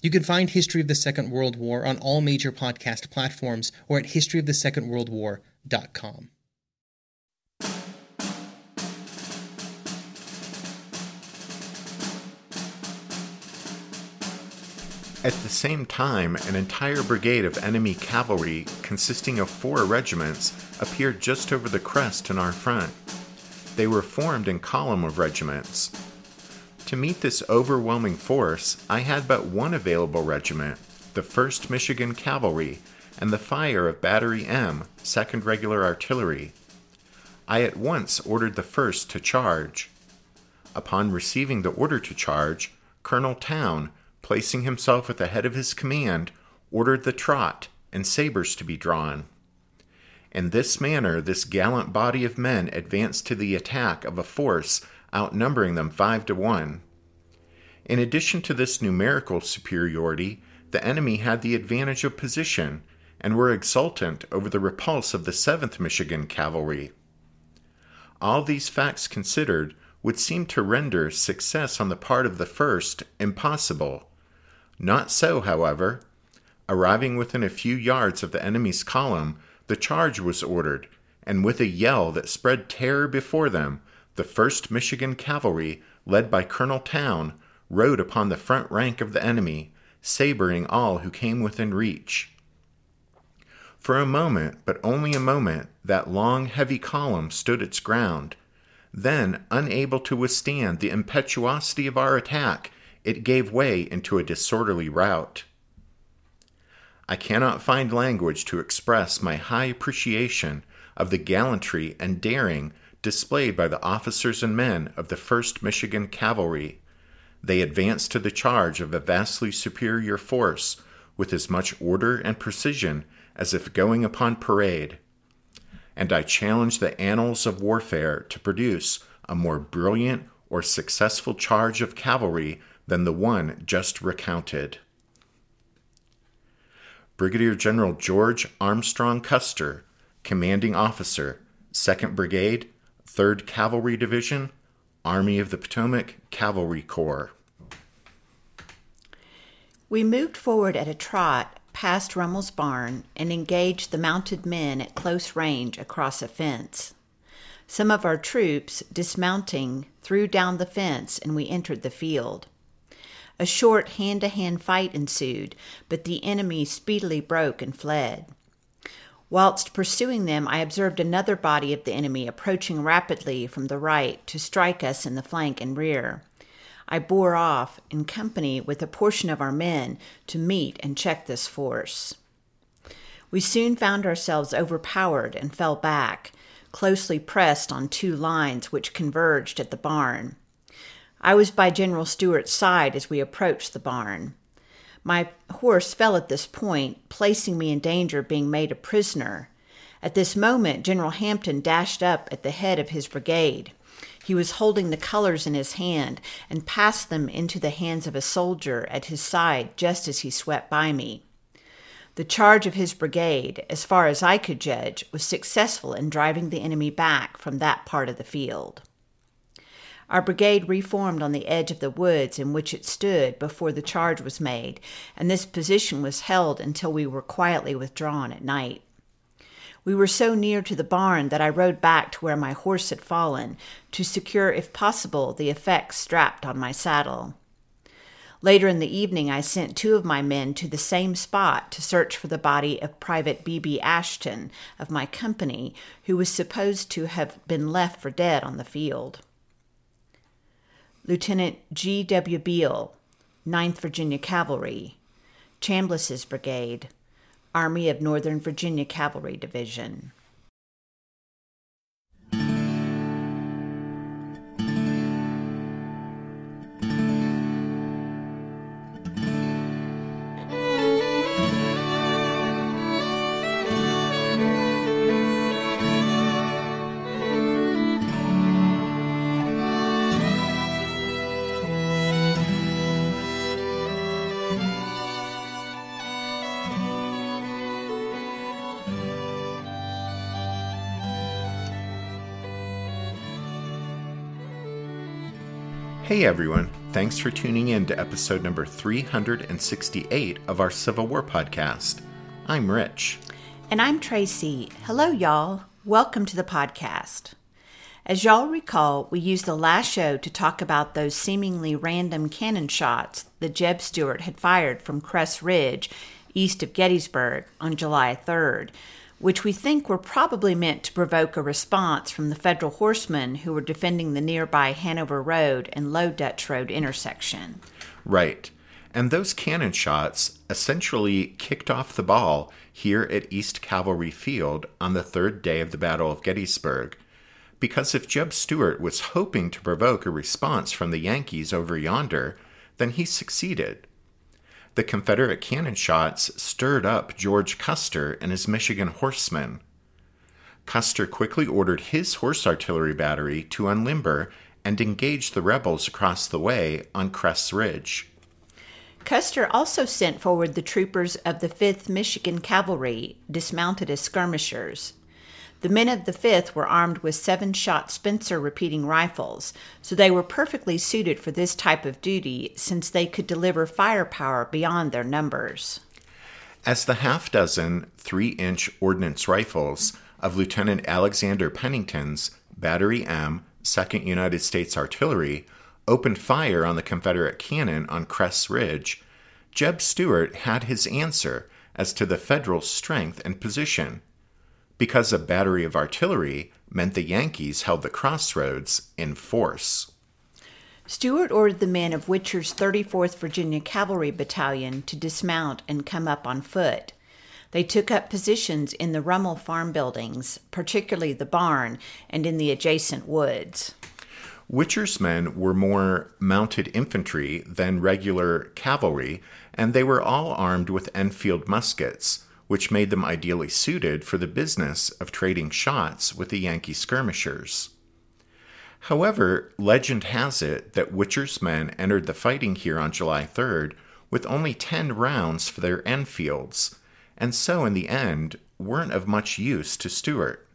You can find History of the Second World War on all major podcast platforms or at historyofthesecondworldwar.com. At the same time, an entire brigade of enemy cavalry, consisting of four regiments, appeared just over the crest in our front. They were formed in column of regiments, to meet this overwhelming force, I had but one available regiment, the 1st Michigan Cavalry, and the fire of Battery M, 2nd Regular Artillery. I at once ordered the 1st to charge. Upon receiving the order to charge, Colonel Town, placing himself at the head of his command, ordered the trot and sabers to be drawn. In this manner, this gallant body of men advanced to the attack of a force outnumbering them five to one. In addition to this numerical superiority, the enemy had the advantage of position and were exultant over the repulse of the 7th Michigan Cavalry. All these facts considered would seem to render success on the part of the 1st impossible. Not so, however. Arriving within a few yards of the enemy's column, the charge was ordered, and with a yell that spread terror before them, the 1st Michigan Cavalry, led by Colonel Town, rode upon the front rank of the enemy, sabering all who came within reach. For a moment, but only a moment, that long, heavy column stood its ground. Then, unable to withstand the impetuosity of our attack, it gave way into a disorderly rout. I cannot find language to express my high appreciation of the gallantry and daring displayed by the officers and men of the 1st Michigan Cavalry. They advanced to the charge of a vastly superior force with as much order and precision as if going upon parade. And I challenge the annals of warfare to produce a more brilliant or successful charge of cavalry than the one just recounted. Brigadier General George Armstrong Custer, Commanding Officer, 2nd Brigade, 3rd Cavalry Division, Army of the Potomac Cavalry Corps. We moved forward at a trot past Rummel's barn and engaged the mounted men at close range across a fence. Some of our troops, dismounting, threw down the fence and we entered the field. A short hand to hand fight ensued, but the enemy speedily broke and fled. Whilst pursuing them, I observed another body of the enemy approaching rapidly from the right to strike us in the flank and rear. I bore off in company with a portion of our men to meet and check this force. We soon found ourselves overpowered and fell back, closely pressed on two lines which converged at the barn. I was by General Stuart's side as we approached the barn. My horse fell at this point, placing me in danger of being made a prisoner. At this moment, General Hampton dashed up at the head of his brigade. He was holding the colors in his hand and passed them into the hands of a soldier at his side just as he swept by me. The charge of his brigade, as far as I could judge, was successful in driving the enemy back from that part of the field. Our brigade reformed on the edge of the woods in which it stood before the charge was made, and this position was held until we were quietly withdrawn at night. We were so near to the barn that I rode back to where my horse had fallen to secure, if possible, the effects strapped on my saddle. Later in the evening, I sent two of my men to the same spot to search for the body of Private B.B. Ashton of my company, who was supposed to have been left for dead on the field. Lieutenant G. W. Beale, 9th Virginia Cavalry, Chambliss's Brigade, Army of Northern Virginia Cavalry Division. Hey everyone, thanks for tuning in to episode number 368 of our Civil War podcast. I'm Rich. And I'm Tracy. Hello, y'all. Welcome to the podcast. As y'all recall, we used the last show to talk about those seemingly random cannon shots that Jeb Stuart had fired from Cress Ridge, east of Gettysburg, on July 3rd, which we think were probably meant to provoke a response from the Federal horsemen who were defending the nearby Hanover Road and Low Dutch Road intersection. Right. And those cannon shots essentially kicked off the ball here at East Cavalry Field on the third day of the Battle of Gettysburg. Because if Jeb Stuart was hoping to provoke a response from the Yankees over yonder, then he succeeded the Confederate cannon shots stirred up George Custer and his Michigan horsemen. Custer quickly ordered his horse artillery battery to unlimber and engage the rebels across the way on Cress Ridge. Custer also sent forward the troopers of the 5th Michigan Cavalry, dismounted as skirmishers. The men of the 5th were armed with seven shot Spencer repeating rifles, so they were perfectly suited for this type of duty since they could deliver firepower beyond their numbers. As the half dozen three inch ordnance rifles of Lieutenant Alexander Pennington's Battery M, 2nd United States Artillery, opened fire on the Confederate cannon on Cress Ridge, Jeb Stuart had his answer as to the Federal strength and position because a battery of artillery meant the Yankees held the crossroads in force. Stuart ordered the men of Witcher's 34th Virginia Cavalry Battalion to dismount and come up on foot. They took up positions in the Rummel farm buildings, particularly the barn, and in the adjacent woods. Witcher's men were more mounted infantry than regular cavalry, and they were all armed with Enfield muskets, which made them ideally suited for the business of trading shots with the Yankee skirmishers. However, legend has it that Witcher's men entered the fighting here on July 3rd with only 10 rounds for their Enfields, and so in the end weren't of much use to Stuart.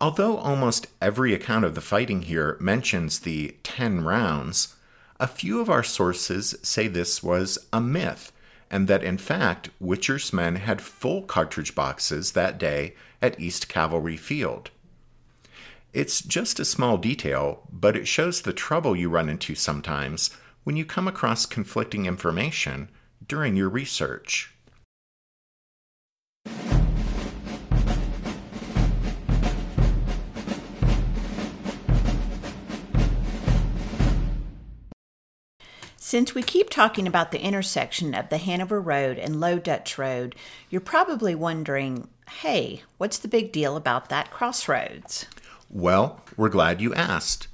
Although almost every account of the fighting here mentions the 10 rounds, a few of our sources say this was a myth and that in fact Witcher's men had full cartridge boxes that day at East Cavalry Field. It's just a small detail, but it shows the trouble you run into sometimes when you come across conflicting information during your research. Since we keep talking about the intersection of the Hanover Road and Low Dutch Road, you're probably wondering hey, what's the big deal about that crossroads? Well, we're glad you asked.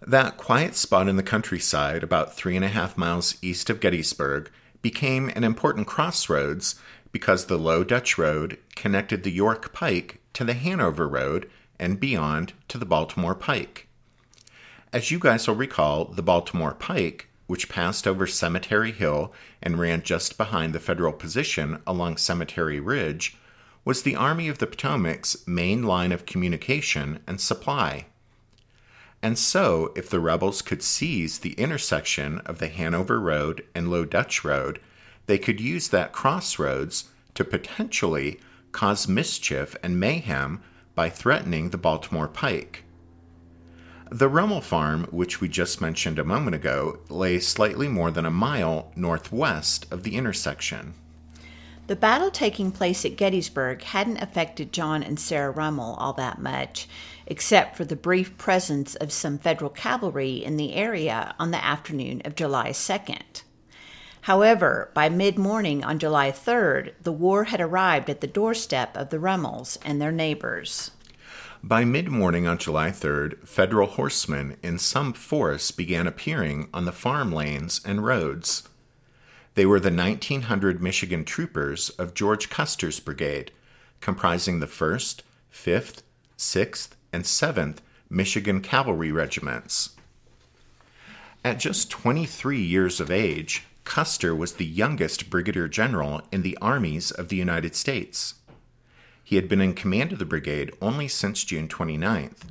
That quiet spot in the countryside, about three and a half miles east of Gettysburg, became an important crossroads because the Low Dutch Road connected the York Pike to the Hanover Road and beyond to the Baltimore Pike. As you guys will recall, the Baltimore Pike which passed over Cemetery Hill and ran just behind the federal position along Cemetery Ridge, was the Army of the Potomac's main line of communication and supply. And so, if the rebels could seize the intersection of the Hanover Road and Low Dutch Road, they could use that crossroads to potentially cause mischief and mayhem by threatening the Baltimore Pike. The Rummel farm, which we just mentioned a moment ago, lay slightly more than a mile northwest of the intersection. The battle taking place at Gettysburg hadn't affected John and Sarah Rummel all that much, except for the brief presence of some Federal cavalry in the area on the afternoon of July 2nd. However, by mid morning on July 3rd, the war had arrived at the doorstep of the Rummels and their neighbors. By mid morning on July 3rd, federal horsemen in some force began appearing on the farm lanes and roads. They were the 1900 Michigan troopers of George Custer's brigade, comprising the 1st, 5th, 6th, and 7th Michigan Cavalry Regiments. At just 23 years of age, Custer was the youngest brigadier general in the armies of the United States. He had been in command of the brigade only since June 29th.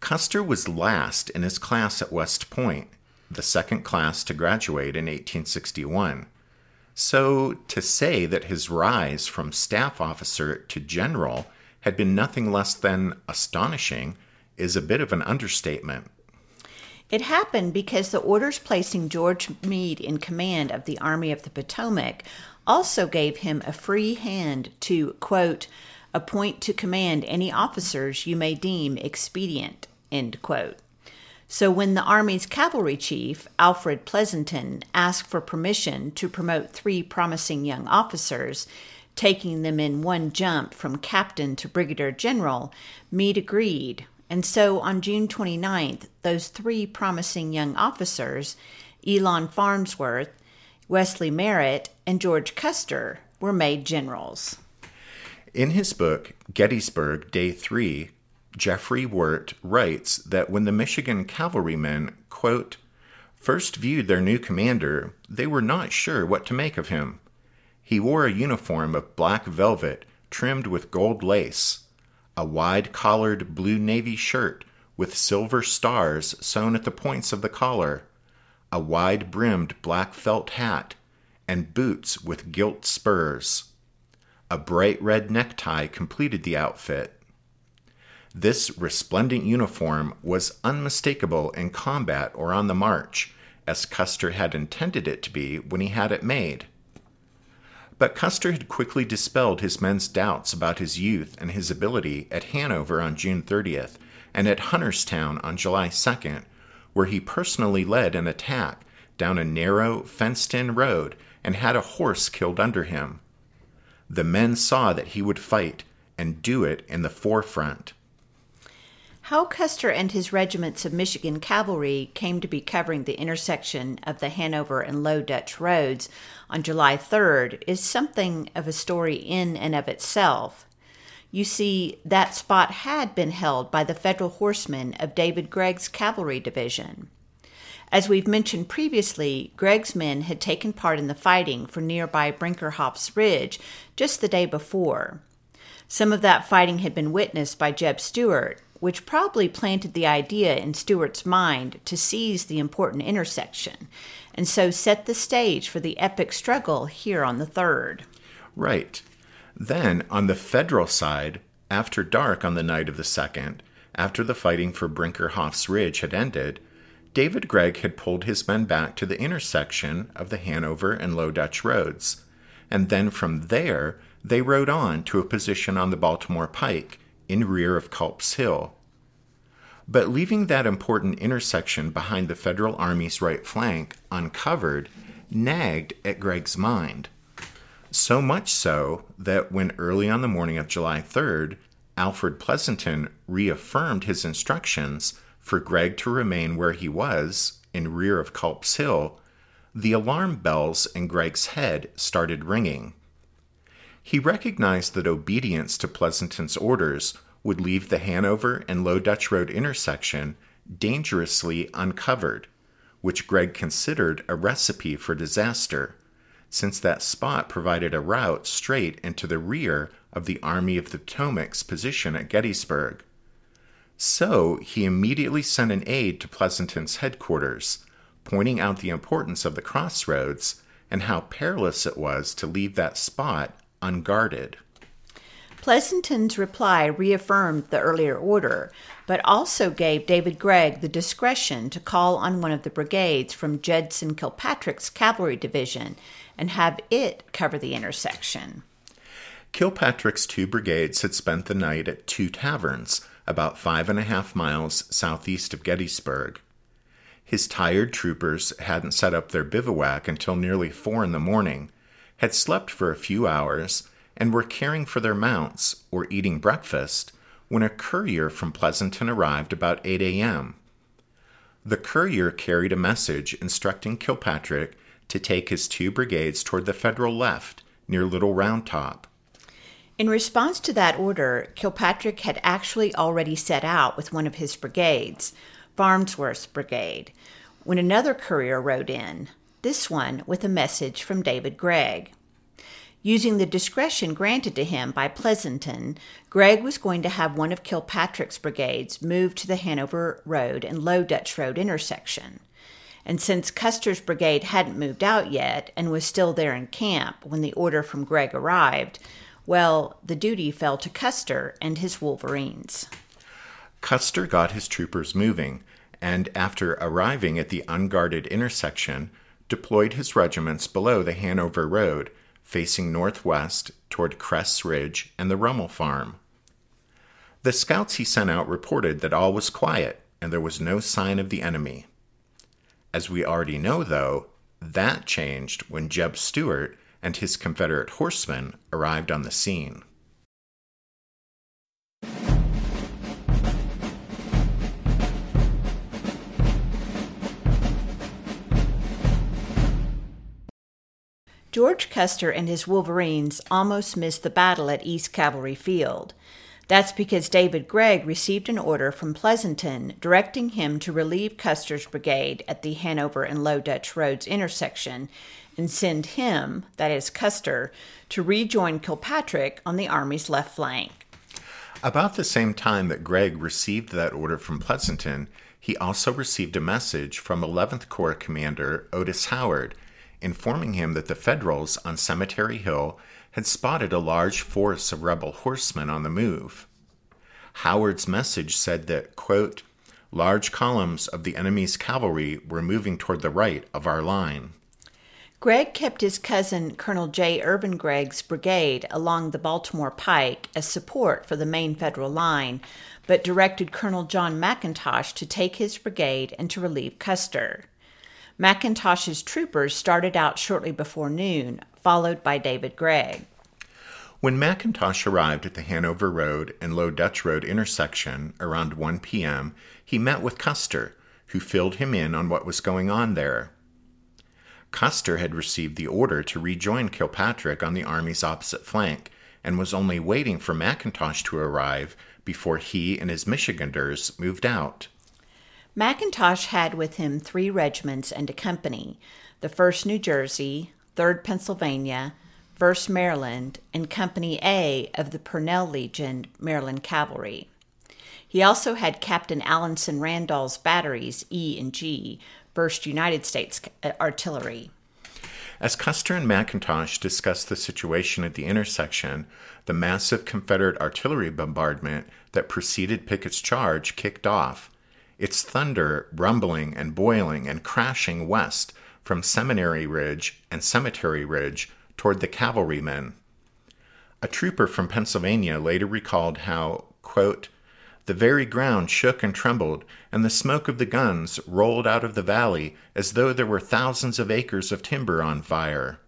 Custer was last in his class at West Point, the second class to graduate in 1861. So, to say that his rise from staff officer to general had been nothing less than astonishing is a bit of an understatement. It happened because the orders placing George Meade in command of the Army of the Potomac also gave him a free hand to, quote, appoint to command any officers you may deem expedient, end quote. So when the Army's cavalry chief, Alfred Pleasonton, asked for permission to promote three promising young officers, taking them in one jump from captain to brigadier general, Meade agreed, and so on June 29th, those three promising young officers, Elon Farnsworth, Wesley Merritt, and George Custer, were made generals. In his book, Gettysburg, Day 3, Jeffry Wert writes that when the Michigan cavalrymen, quote, first viewed their new commander, they were not sure what to make of him. He wore a uniform of black velvet trimmed with gold lace a wide collared blue navy shirt with silver stars sewn at the points of the collar, a wide brimmed black felt hat, and boots with gilt spurs. A bright red necktie completed the outfit. This resplendent uniform was unmistakable in combat or on the march, as Custer had intended it to be when he had it made. But Custer had quickly dispelled his men's doubts about his youth and his ability at Hanover on June 30th and at Hunterstown on July 2nd, where he personally led an attack down a narrow, fenced in road and had a horse killed under him. The men saw that he would fight and do it in the forefront. How Custer and his regiments of Michigan cavalry came to be covering the intersection of the Hanover and Low Dutch roads on July 3rd is something of a story in and of itself. You see, that spot had been held by the Federal horsemen of David Gregg's cavalry division. As we've mentioned previously, Gregg's men had taken part in the fighting for nearby Brinkerhoff's Ridge just the day before. Some of that fighting had been witnessed by Jeb Stuart, which probably planted the idea in Stuart's mind to seize the important intersection, and so set the stage for the epic struggle here on the 3rd. Right. Then, on the federal side, after dark on the night of the 2nd, after the fighting for Brinkerhoff's Ridge had ended, David Gregg had pulled his men back to the intersection of the Hanover and Low Dutch roads, and then from there they rode on to a position on the Baltimore Pike in rear of Culp's Hill. But leaving that important intersection behind the Federal Army's right flank uncovered nagged at Gregg's mind. So much so that when early on the morning of July 3rd, Alfred Pleasonton reaffirmed his instructions for Gregg to remain where he was, in rear of Culp's Hill, the alarm bells in Gregg's head started ringing. He recognized that obedience to Pleasonton's orders would leave the Hanover and Low Dutch Road intersection dangerously uncovered, which Gregg considered a recipe for disaster, since that spot provided a route straight into the rear of the Army of the Potomac's position at Gettysburg. So he immediately sent an aide to Pleasonton's headquarters, pointing out the importance of the crossroads and how perilous it was to leave that spot unguarded. Pleasonton's reply reaffirmed the earlier order, but also gave David Gregg the discretion to call on one of the brigades from Judson Kilpatrick's cavalry division and have it cover the intersection. Kilpatrick's two brigades had spent the night at two taverns, about five and a half miles southeast of Gettysburg. His tired troopers hadn't set up their bivouac until nearly four in the morning, had slept for a few hours, and were caring for their mounts or eating breakfast when a courier from Pleasonton arrived about 8 a.m. The courier carried a message instructing Kilpatrick to take his two brigades toward the Federal left near Little Round Top. In response to that order, Kilpatrick had actually already set out with one of his brigades, Farnsworth's brigade, when another courier rode in, this one with a message from David Gregg. Using the discretion granted to him by Pleasonton, Gregg was going to have one of Kilpatrick's brigades move to the Hanover Road and Low Dutch Road intersection. And since Custer's brigade hadn't moved out yet and was still there in camp when the order from Gregg arrived, well, the duty fell to Custer and his Wolverines. Custer got his troopers moving, and after arriving at the unguarded intersection, deployed his regiments below the Hanover Road facing northwest toward Cress Ridge and the Rummel Farm. The scouts he sent out reported that all was quiet and there was no sign of the enemy. As we already know, though, that changed when Jeb Stuart and his Confederate horsemen arrived on the scene. George Custer and his Wolverines almost missed the battle at East Cavalry Field. That's because David Gregg received an order from Pleasonton directing him to relieve Custer's brigade at the Hanover and Low Dutch Roads intersection and send him, that is Custer, to rejoin Kilpatrick on the Army's left flank. About the same time that Gregg received that order from Pleasonton, he also received a message from 11th Corps Commander Otis Howard informing him that the Federals on Cemetery Hill had spotted a large force of rebel horsemen on the move. Howard's message said that, quote, large columns of the enemy's cavalry were moving toward the right of our line. Gregg kept his cousin Colonel J. Irvin Gregg's brigade along the Baltimore Pike as support for the main Federal line, but directed Colonel John McIntosh to take his brigade and to relieve Custer. McIntosh's troopers started out shortly before noon, followed by David Gregg. When McIntosh arrived at the Hanover Road and Low Dutch Road intersection around 1 p.m., he met with Custer, who filled him in on what was going on there. Custer had received the order to rejoin Kilpatrick on the Army's opposite flank and was only waiting for McIntosh to arrive before he and his Michiganders moved out. McIntosh had with him three regiments and a company the 1st New Jersey, 3rd Pennsylvania, 1st Maryland, and Company A of the Purnell Legion, Maryland Cavalry. He also had Captain Alanson Randol's batteries E and G, 1st United States Artillery. As Custer and McIntosh discussed the situation at the intersection, the massive Confederate artillery bombardment that preceded Pickett's charge kicked off its thunder rumbling and boiling and crashing west from Seminary Ridge and Cemetery Ridge toward the cavalrymen. A trooper from Pennsylvania later recalled how, quote, the very ground shook and trembled, and the smoke of the guns rolled out of the valley as though there were thousands of acres of timber on fire.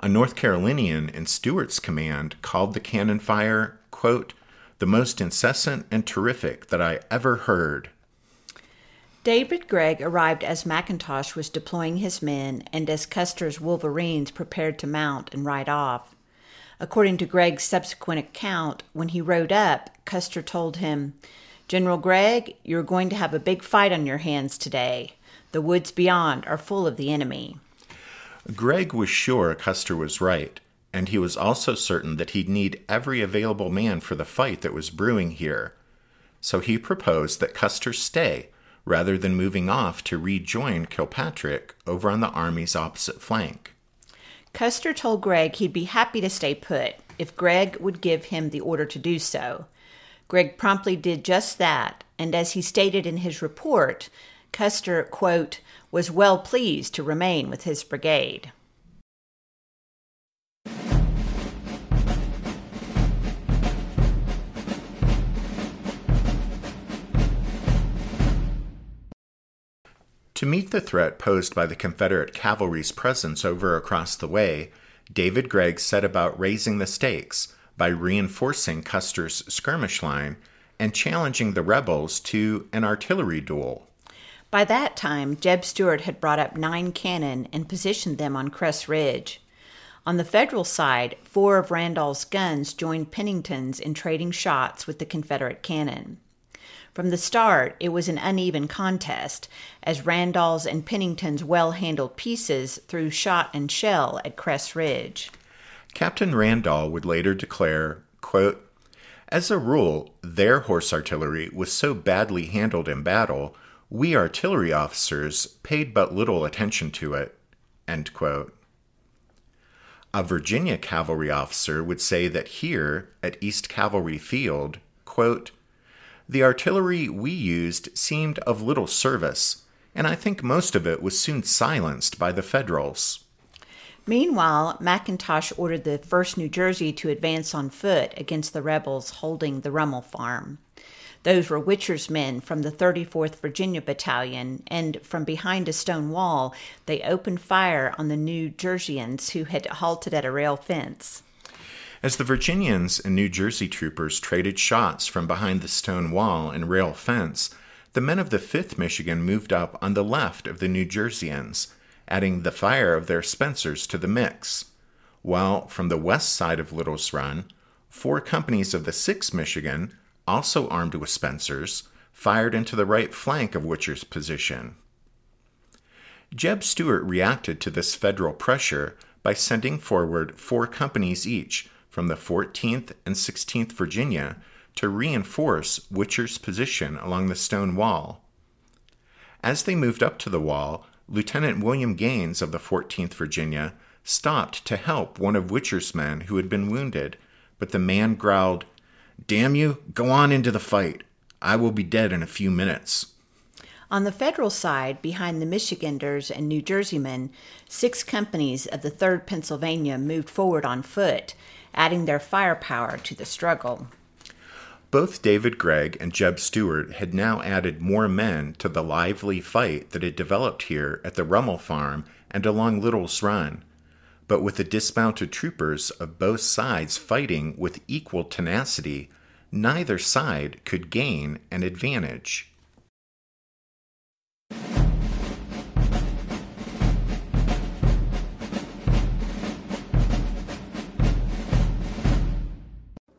A North Carolinian in Stuart's command called the cannon fire, quote, the most incessant and terrific that I ever heard. David Gregg arrived as McIntosh was deploying his men and as Custer's Wolverines prepared to mount and ride off. According to Gregg's subsequent account, when he rode up, Custer told him, General Gregg, you're going to have a big fight on your hands today. The woods beyond are full of the enemy. Gregg was sure Custer was right and he was also certain that he'd need every available man for the fight that was brewing here. So he proposed that Custer stay rather than moving off to rejoin Kilpatrick over on the Army's opposite flank. Custer told Gregg he'd be happy to stay put if Gregg would give him the order to do so. Gregg promptly did just that, and as he stated in his report, Custer, quote, was well pleased to remain with his brigade. To meet the threat posed by the Confederate cavalry's presence over across the way, David Gregg set about raising the stakes by reinforcing Custer's skirmish line and challenging the rebels to an artillery duel. By that time, Jeb Stuart had brought up nine cannon and positioned them on Cress Ridge. On the Federal side, four of Randol's guns joined Pennington's in trading shots with the Confederate cannon. From the start, it was an uneven contest, as Randol's and Pennington's well handled pieces threw shot and shell at Cress Ridge. Captain Randall would later declare, quote, As a rule, their horse artillery was so badly handled in battle, we artillery officers paid but little attention to it. End quote. A Virginia cavalry officer would say that here at East Cavalry Field, quote, the artillery we used seemed of little service, and I think most of it was soon silenced by the Federals. Meanwhile, McIntosh ordered the 1st New Jersey to advance on foot against the rebels holding the Rummel Farm. Those were Witcher's men from the 34th Virginia Battalion, and from behind a stone wall, they opened fire on the New Jerseyans who had halted at a rail fence. As the Virginians and New Jersey troopers traded shots from behind the stone wall and rail fence, the men of the 5th Michigan moved up on the left of the New Jerseyans, adding the fire of their Spencers to the mix. While from the west side of Little's Run, four companies of the 6th Michigan, also armed with Spencers, fired into the right flank of Witcher's position. Jeb Stuart reacted to this federal pressure by sending forward four companies each from the 14th and 16th Virginia to reinforce Witcher's position along the stone wall. As they moved up to the wall, Lieutenant William Gaines of the 14th Virginia stopped to help one of Witcher's men who had been wounded, but the man growled, Damn you, go on into the fight. I will be dead in a few minutes. On the federal side, behind the Michiganders and New Jerseymen, six companies of the 3rd Pennsylvania moved forward on foot adding their firepower to the struggle. Both David Gregg and Jeb Stuart had now added more men to the lively fight that had developed here at the Rummel Farm and along Little's Run. But with the dismounted troopers of both sides fighting with equal tenacity, neither side could gain an advantage.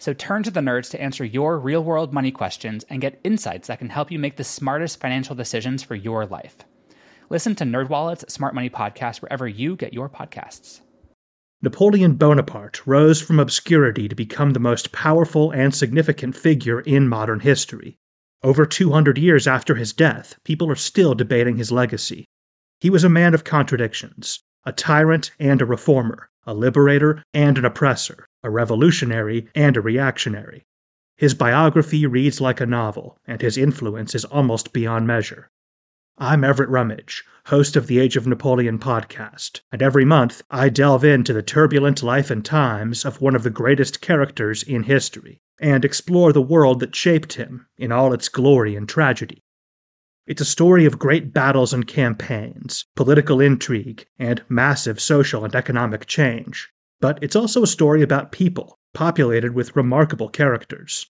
So turn to the nerds to answer your real world money questions and get insights that can help you make the smartest financial decisions for your life. Listen to NerdWallet's Smart Money Podcast wherever you get your podcasts. Napoleon Bonaparte rose from obscurity to become the most powerful and significant figure in modern history. Over 200 years after his death, people are still debating his legacy. He was a man of contradictions, a tyrant and a reformer, a liberator and an oppressor, a revolutionary and a reactionary. His biography reads like a novel, and his influence is almost beyond measure. I'm Everett Rummage, host of the Age of Napoleon podcast, and every month I delve into the turbulent life and times of one of the greatest characters in history and explore the world that shaped him in all its glory and tragedy. It's a story of great battles and campaigns, political intrigue, and massive social and economic change. But it's also a story about people, populated with remarkable characters.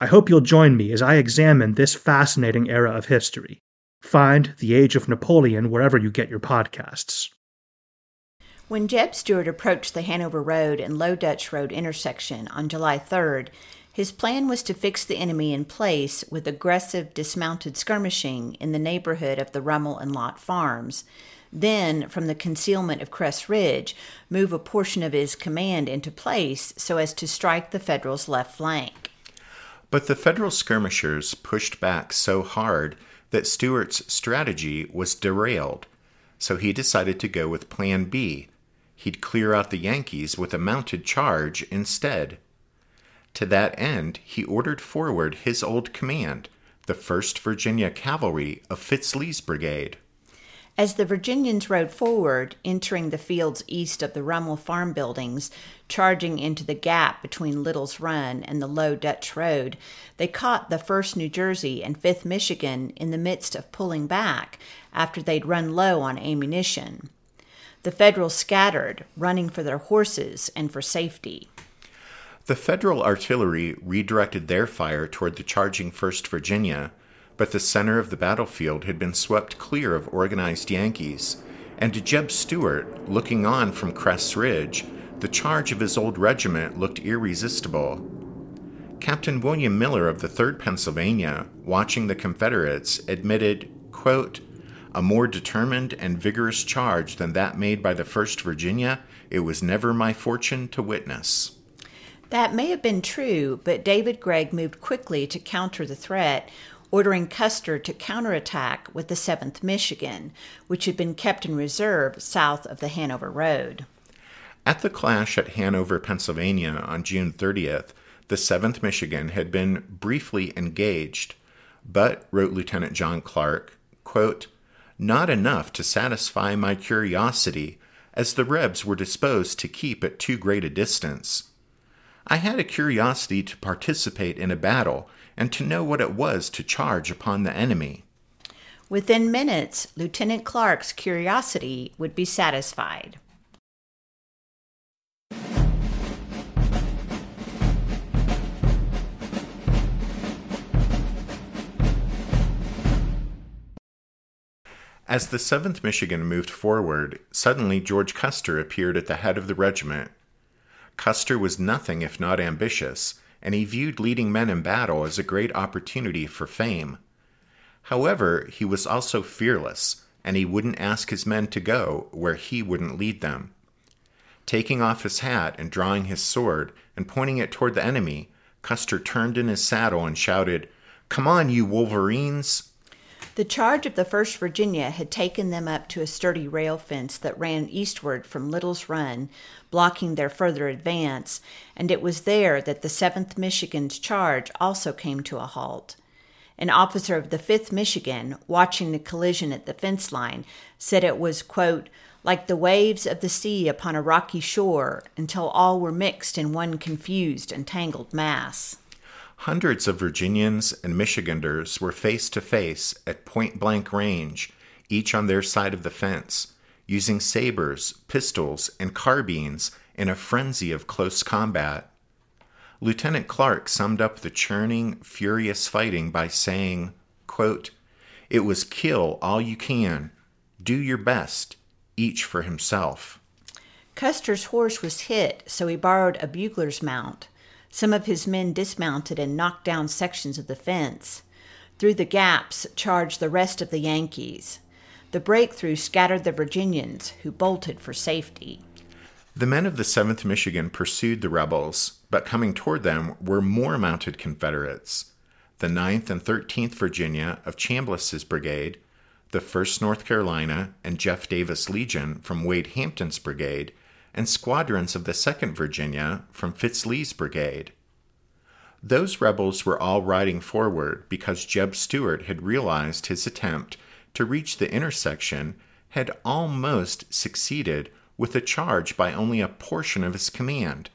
I hope you'll join me as I examine this fascinating era of history. Find The Age of Napoleon wherever you get your podcasts. When Jeb Stuart approached the Hanover Road and Low Dutch Road intersection on July 3rd, his plan was to fix the enemy in place with aggressive dismounted skirmishing in the neighborhood of the Rummel and Lott farms. Then, from the concealment of Cress Ridge, move a portion of his command into place so as to strike the Federals' left flank. But the Federal skirmishers pushed back so hard that Stuart's strategy was derailed, so he decided to go with Plan B he'd clear out the Yankees with a mounted charge instead. To that end, he ordered forward his old command, the 1st Virginia Cavalry of Fitz Lee's brigade. As the Virginians rode forward, entering the fields east of the Rummel farm buildings, charging into the gap between Little's Run and the low Dutch Road, they caught the 1st New Jersey and 5th Michigan in the midst of pulling back after they'd run low on ammunition. The Federals scattered, running for their horses and for safety. The Federal artillery redirected their fire toward the charging 1st Virginia but the center of the battlefield had been swept clear of organized Yankees, and to Jeb Stuart, looking on from Cress Ridge, the charge of his old regiment looked irresistible. Captain William Miller of the 3rd Pennsylvania, watching the Confederates, admitted, quote, a more determined and vigorous charge than that made by the 1st Virginia, it was never my fortune to witness. That may have been true, but David Gregg moved quickly to counter the threat ordering Custer to counterattack with the 7th Michigan, which had been kept in reserve south of the Hanover Road. At the clash at Hanover, Pennsylvania on June 30th, the 7th Michigan had been briefly engaged, but, wrote Lieutenant John Clark, quote, not enough to satisfy my curiosity, as the Rebs were disposed to keep at too great a distance. I had a curiosity to participate in a battle and to know what it was to charge upon the enemy. Within minutes, Lieutenant Clark's curiosity would be satisfied. As the 7th Michigan moved forward, suddenly George Custer appeared at the head of the regiment. Custer was nothing if not ambitious, and he viewed leading men in battle as a great opportunity for fame. However, he was also fearless, and he wouldn't ask his men to go where he wouldn't lead them. Taking off his hat and drawing his sword and pointing it toward the enemy, Custer turned in his saddle and shouted, Come on, you Wolverines! The charge of the 1st Virginia had taken them up to a sturdy rail fence that ran eastward from Little's Run, blocking their further advance, and it was there that the 7th Michigan's charge also came to a halt. An officer of the 5th Michigan, watching the collision at the fence line, said it was, quote, like the waves of the sea upon a rocky shore until all were mixed in one confused and tangled mass. Hundreds of Virginians and Michiganders were face to face at point blank range, each on their side of the fence, using sabers, pistols, and carbines in a frenzy of close combat. Lieutenant Clark summed up the churning, furious fighting by saying, quote, It was kill all you can, do your best, each for himself. Custer's horse was hit, so he borrowed a bugler's mount. Some of his men dismounted and knocked down sections of the fence. Through the gaps charged the rest of the Yankees. The breakthrough scattered the Virginians, who bolted for safety. The men of the 7th Michigan pursued the rebels, but coming toward them were more mounted Confederates. The 9th and 13th Virginia of Chambliss's brigade, the 1st North Carolina and Jeff Davis Legion from Wade Hampton's brigade, and squadrons of the 2nd Virginia from Fitz Lee's brigade. Those rebels were all riding forward because Jeb Stuart had realized his attempt to reach the intersection had almost succeeded with a charge by only a portion of his command.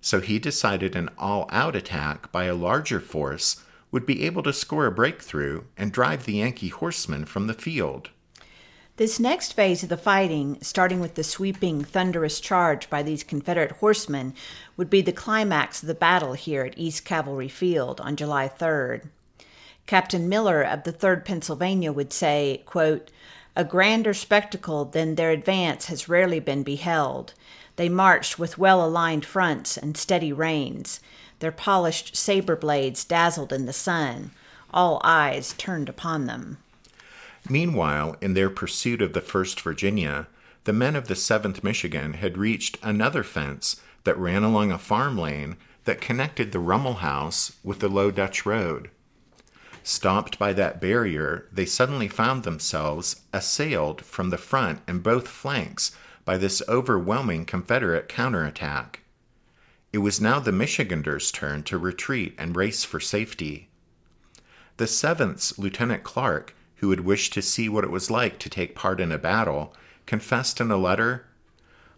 So he decided an all out attack by a larger force would be able to score a breakthrough and drive the Yankee horsemen from the field. This next phase of the fighting, starting with the sweeping, thunderous charge by these Confederate horsemen, would be the climax of the battle here at East Cavalry Field on July 3rd. Captain Miller of the 3rd Pennsylvania would say, quote, A grander spectacle than their advance has rarely been beheld. They marched with well aligned fronts and steady reins. Their polished saber blades dazzled in the sun. All eyes turned upon them. Meanwhile, in their pursuit of the 1st Virginia, the men of the 7th Michigan had reached another fence that ran along a farm lane that connected the Rummel House with the Low Dutch Road. Stopped by that barrier, they suddenly found themselves assailed from the front and both flanks by this overwhelming Confederate counterattack. It was now the Michiganders' turn to retreat and race for safety. The 7th's Lieutenant Clark, who had wished to see what it was like to take part in a battle, confessed in a letter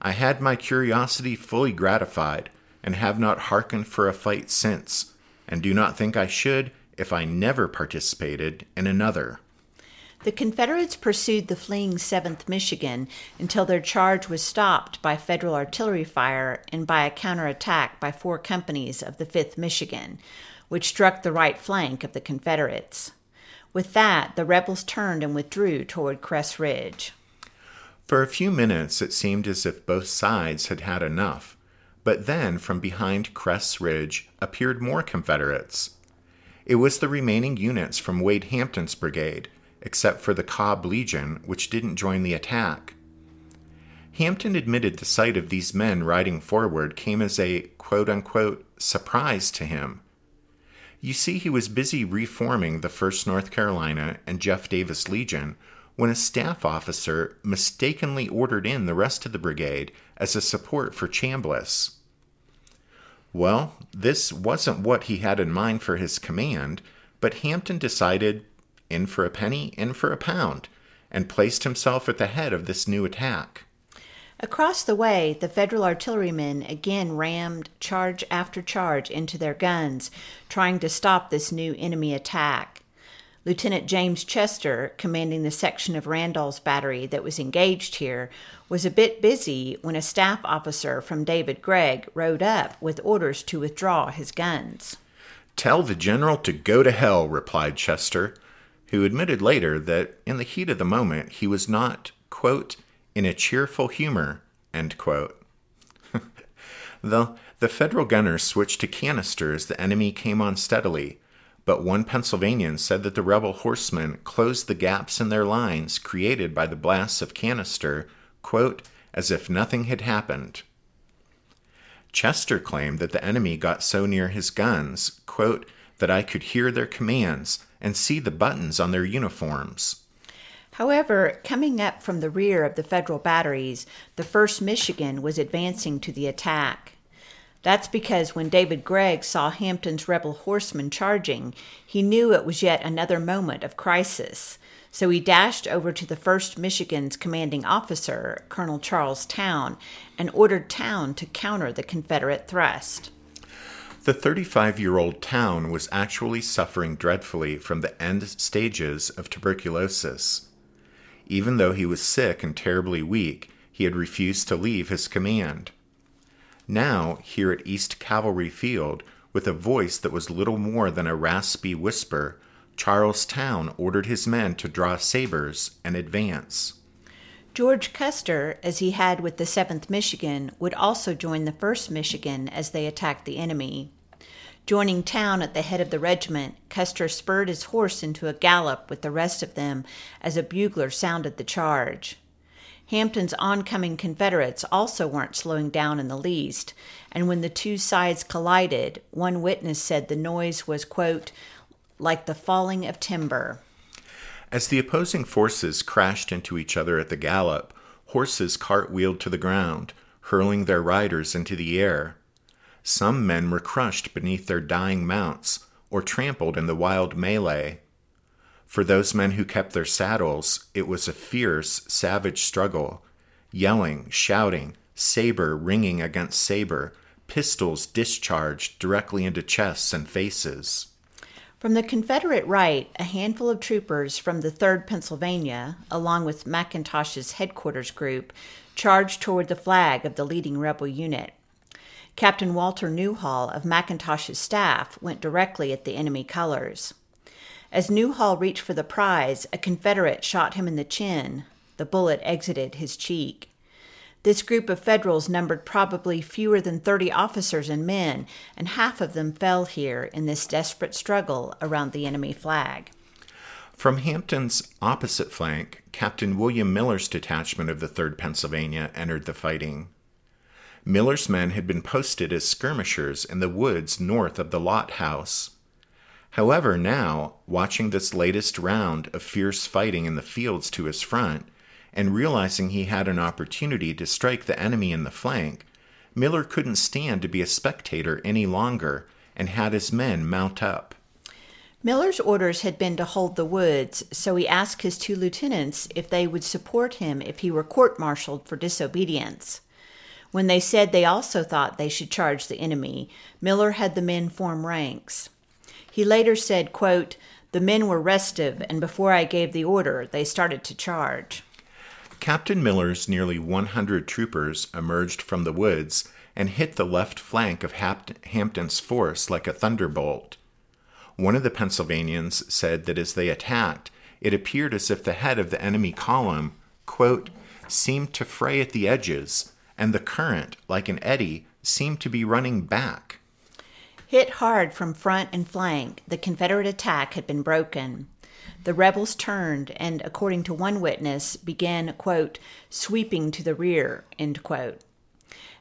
I had my curiosity fully gratified, and have not hearkened for a fight since, and do not think I should if I never participated in another. The Confederates pursued the fleeing 7th Michigan until their charge was stopped by Federal artillery fire and by a counterattack by four companies of the 5th Michigan, which struck the right flank of the Confederates. With that, the rebels turned and withdrew toward Cress Ridge. For a few minutes, it seemed as if both sides had had enough, but then from behind Cress Ridge appeared more Confederates. It was the remaining units from Wade Hampton's brigade, except for the Cobb Legion, which didn't join the attack. Hampton admitted the sight of these men riding forward came as a quote unquote surprise to him. You see, he was busy reforming the 1st North Carolina and Jeff Davis Legion when a staff officer mistakenly ordered in the rest of the brigade as a support for Chambliss. Well, this wasn't what he had in mind for his command, but Hampton decided in for a penny, in for a pound, and placed himself at the head of this new attack. Across the way, the Federal artillerymen again rammed charge after charge into their guns, trying to stop this new enemy attack. Lieutenant James Chester, commanding the section of Randol's battery that was engaged here, was a bit busy when a staff officer from David Gregg rode up with orders to withdraw his guns. Tell the general to go to hell, replied Chester, who admitted later that in the heat of the moment he was not, quote, in a cheerful humor, end quote. the, the Federal gunners switched to canisters the enemy came on steadily, but one Pennsylvanian said that the rebel horsemen closed the gaps in their lines created by the blasts of canister, quote, as if nothing had happened. Chester claimed that the enemy got so near his guns, quote, that I could hear their commands and see the buttons on their uniforms. However, coming up from the rear of the Federal batteries, the 1st Michigan was advancing to the attack. That's because when David Gregg saw Hampton's rebel horsemen charging, he knew it was yet another moment of crisis. So he dashed over to the 1st Michigan's commanding officer, Colonel Charles Town, and ordered Town to counter the Confederate thrust. The 35 year old Town was actually suffering dreadfully from the end stages of tuberculosis. Even though he was sick and terribly weak, he had refused to leave his command. Now, here at East Cavalry Field, with a voice that was little more than a raspy whisper, Charles Town ordered his men to draw sabers and advance. George Custer, as he had with the 7th Michigan, would also join the 1st Michigan as they attacked the enemy. Joining Town at the head of the regiment, Custer spurred his horse into a gallop with the rest of them as a bugler sounded the charge. Hampton's oncoming Confederates also weren't slowing down in the least, and when the two sides collided, one witness said the noise was, quote, like the falling of timber. As the opposing forces crashed into each other at the gallop, horses cartwheeled to the ground, hurling their riders into the air. Some men were crushed beneath their dying mounts or trampled in the wild melee. For those men who kept their saddles, it was a fierce, savage struggle. Yelling, shouting, saber ringing against saber, pistols discharged directly into chests and faces. From the Confederate right, a handful of troopers from the 3rd Pennsylvania, along with McIntosh's headquarters group, charged toward the flag of the leading rebel unit. Captain Walter Newhall of McIntosh's staff went directly at the enemy colors. As Newhall reached for the prize, a Confederate shot him in the chin. The bullet exited his cheek. This group of Federals numbered probably fewer than 30 officers and men, and half of them fell here in this desperate struggle around the enemy flag. From Hampton's opposite flank, Captain William Miller's detachment of the 3rd Pennsylvania entered the fighting. Miller's men had been posted as skirmishers in the woods north of the Lott House. However, now, watching this latest round of fierce fighting in the fields to his front, and realizing he had an opportunity to strike the enemy in the flank, Miller couldn't stand to be a spectator any longer and had his men mount up. Miller's orders had been to hold the woods, so he asked his two lieutenants if they would support him if he were court martialed for disobedience. When they said they also thought they should charge the enemy, Miller had the men form ranks. He later said, quote, The men were restive, and before I gave the order, they started to charge. Captain Miller's nearly 100 troopers emerged from the woods and hit the left flank of Hampton's force like a thunderbolt. One of the Pennsylvanians said that as they attacked, it appeared as if the head of the enemy column, quote, seemed to fray at the edges, and the current, like an eddy, seemed to be running back. Hit hard from front and flank, the Confederate attack had been broken the rebels turned and, according to one witness, began, quote, sweeping to the rear, end quote.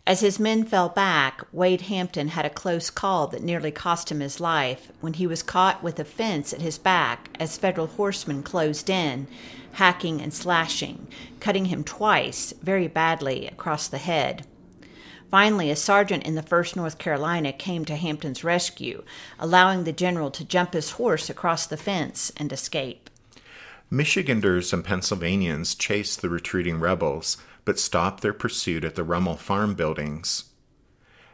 As his men fell back, Wade Hampton had a close call that nearly cost him his life when he was caught with a fence at his back as Federal horsemen closed in, hacking and slashing, cutting him twice, very badly, across the head. Finally, a sergeant in the 1st North Carolina came to Hampton's rescue, allowing the general to jump his horse across the fence and escape. Michiganders and Pennsylvanians chased the retreating rebels, but stopped their pursuit at the Rummel farm buildings.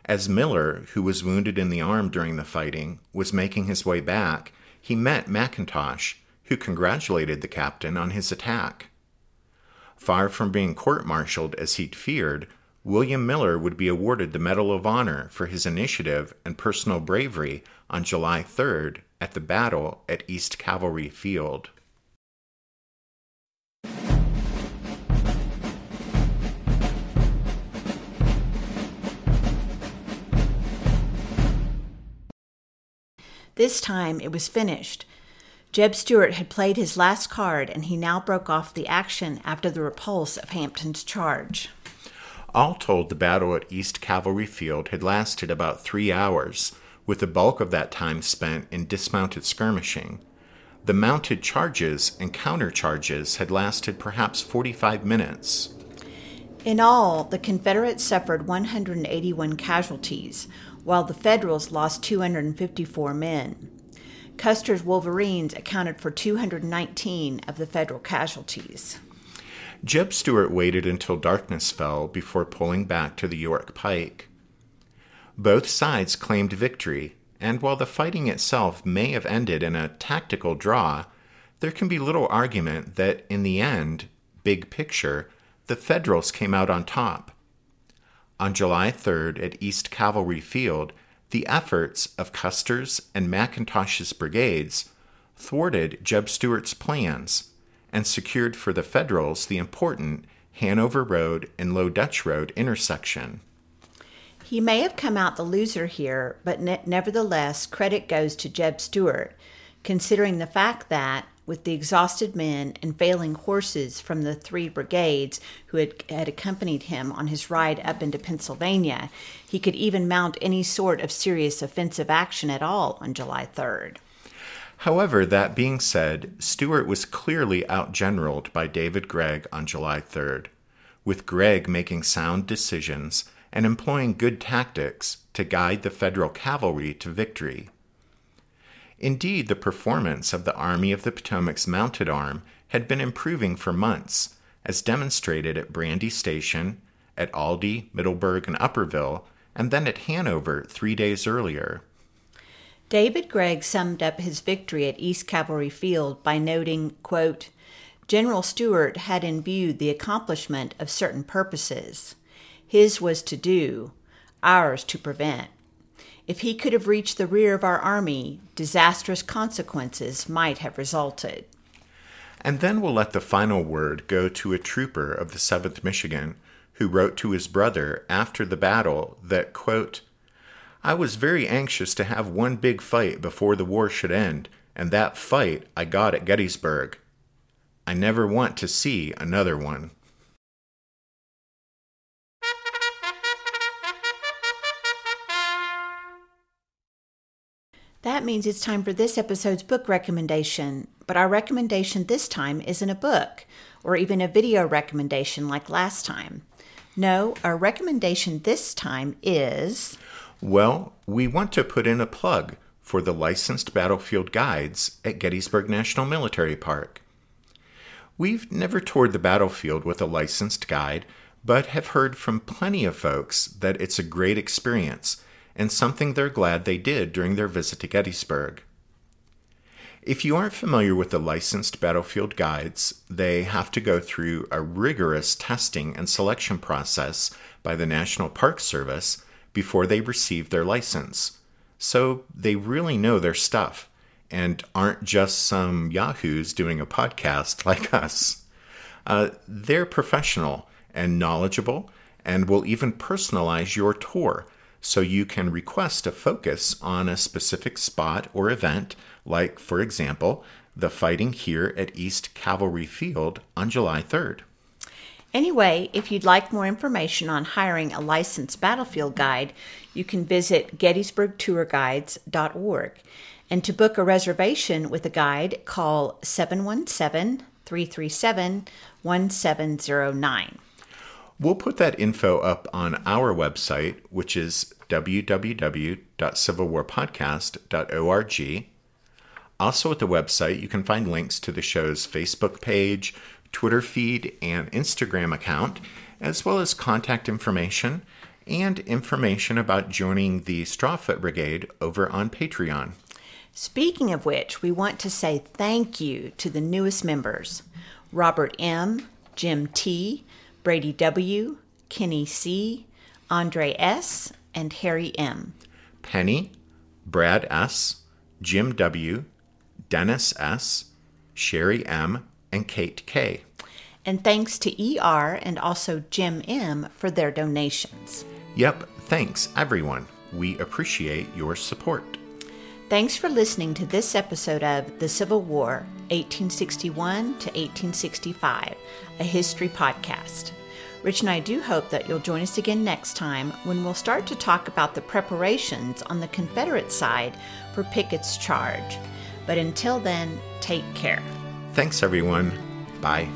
As Miller, who was wounded in the arm during the fighting, was making his way back, he met McIntosh, who congratulated the captain on his attack. Far from being court martialed as he'd feared, William Miller would be awarded the Medal of Honor for his initiative and personal bravery on July 3rd at the battle at East Cavalry Field. This time it was finished. Jeb Stuart had played his last card and he now broke off the action after the repulse of Hampton's charge. All told, the battle at East Cavalry Field had lasted about three hours, with the bulk of that time spent in dismounted skirmishing. The mounted charges and countercharges had lasted perhaps 45 minutes. In all, the Confederates suffered 181 casualties, while the Federals lost 254 men. Custer's Wolverines accounted for 219 of the Federal casualties. Jeb Stuart waited until darkness fell before pulling back to the York Pike. Both sides claimed victory, and while the fighting itself may have ended in a tactical draw, there can be little argument that in the end, big picture, the Federals came out on top. On July 3rd at East Cavalry Field, the efforts of Custer's and McIntosh's brigades thwarted Jeb Stuart's plans and secured for the Federals the important Hanover Road and Low Dutch Road intersection. He may have come out the loser here, but ne- nevertheless, credit goes to Jeb Stuart, considering the fact that, with the exhausted men and failing horses from the three brigades who had, had accompanied him on his ride up into Pennsylvania, he could even mount any sort of serious offensive action at all on July 3rd. However, that being said, Stuart was clearly outgeneraled by David Gregg on July 3rd, with Gregg making sound decisions and employing good tactics to guide the Federal cavalry to victory. Indeed, the performance of the Army of the Potomac's mounted arm had been improving for months, as demonstrated at Brandy Station, at Aldie, Middleburg, and Upperville, and then at Hanover three days earlier. David Gregg summed up his victory at East Cavalry Field by noting, quote, General Stuart had in view the accomplishment of certain purposes. His was to do, ours to prevent. If he could have reached the rear of our army, disastrous consequences might have resulted. And then we'll let the final word go to a trooper of the 7th Michigan who wrote to his brother after the battle that, quote, I was very anxious to have one big fight before the war should end, and that fight I got at Gettysburg. I never want to see another one. That means it's time for this episode's book recommendation. but our recommendation this time isn't a book or even a video recommendation like last time. No, our recommendation this time is. Well, we want to put in a plug for the licensed battlefield guides at Gettysburg National Military Park. We've never toured the battlefield with a licensed guide, but have heard from plenty of folks that it's a great experience and something they're glad they did during their visit to Gettysburg. If you aren't familiar with the licensed battlefield guides, they have to go through a rigorous testing and selection process by the National Park Service before they receive their license. So they really know their stuff and aren't just some yahoos doing a podcast like us. Uh, they're professional and knowledgeable and will even personalize your tour so you can request a focus on a specific spot or event, like, for example, the fighting here at East Cavalry Field on July 3rd. Anyway, if you'd like more information on hiring a licensed battlefield guide, you can visit gettysburgtourguides.org. And to book a reservation with a guide, call 717 337 1709. We'll put that info up on our website, which is www.civilwarpodcast.org. Also, at the website, you can find links to the show's Facebook page, Twitter feed, and Instagram account, as well as contact information and information about joining the Strawfoot Brigade over on Patreon. Speaking of which, we want to say thank you to the newest members Robert M., Jim T., Brady W., Kenny C., Andre S., and Harry M. Penny, Brad S., Jim W., Dennis S., Sherry M., and Kate K. And thanks to ER and also Jim M. for their donations. Yep, thanks everyone. We appreciate your support. Thanks for listening to this episode of The Civil War, 1861 to 1865, a history podcast. Rich and I do hope that you'll join us again next time when we'll start to talk about the preparations on the Confederate side for Pickett's charge. But until then, take care. Thanks, everyone. Bye.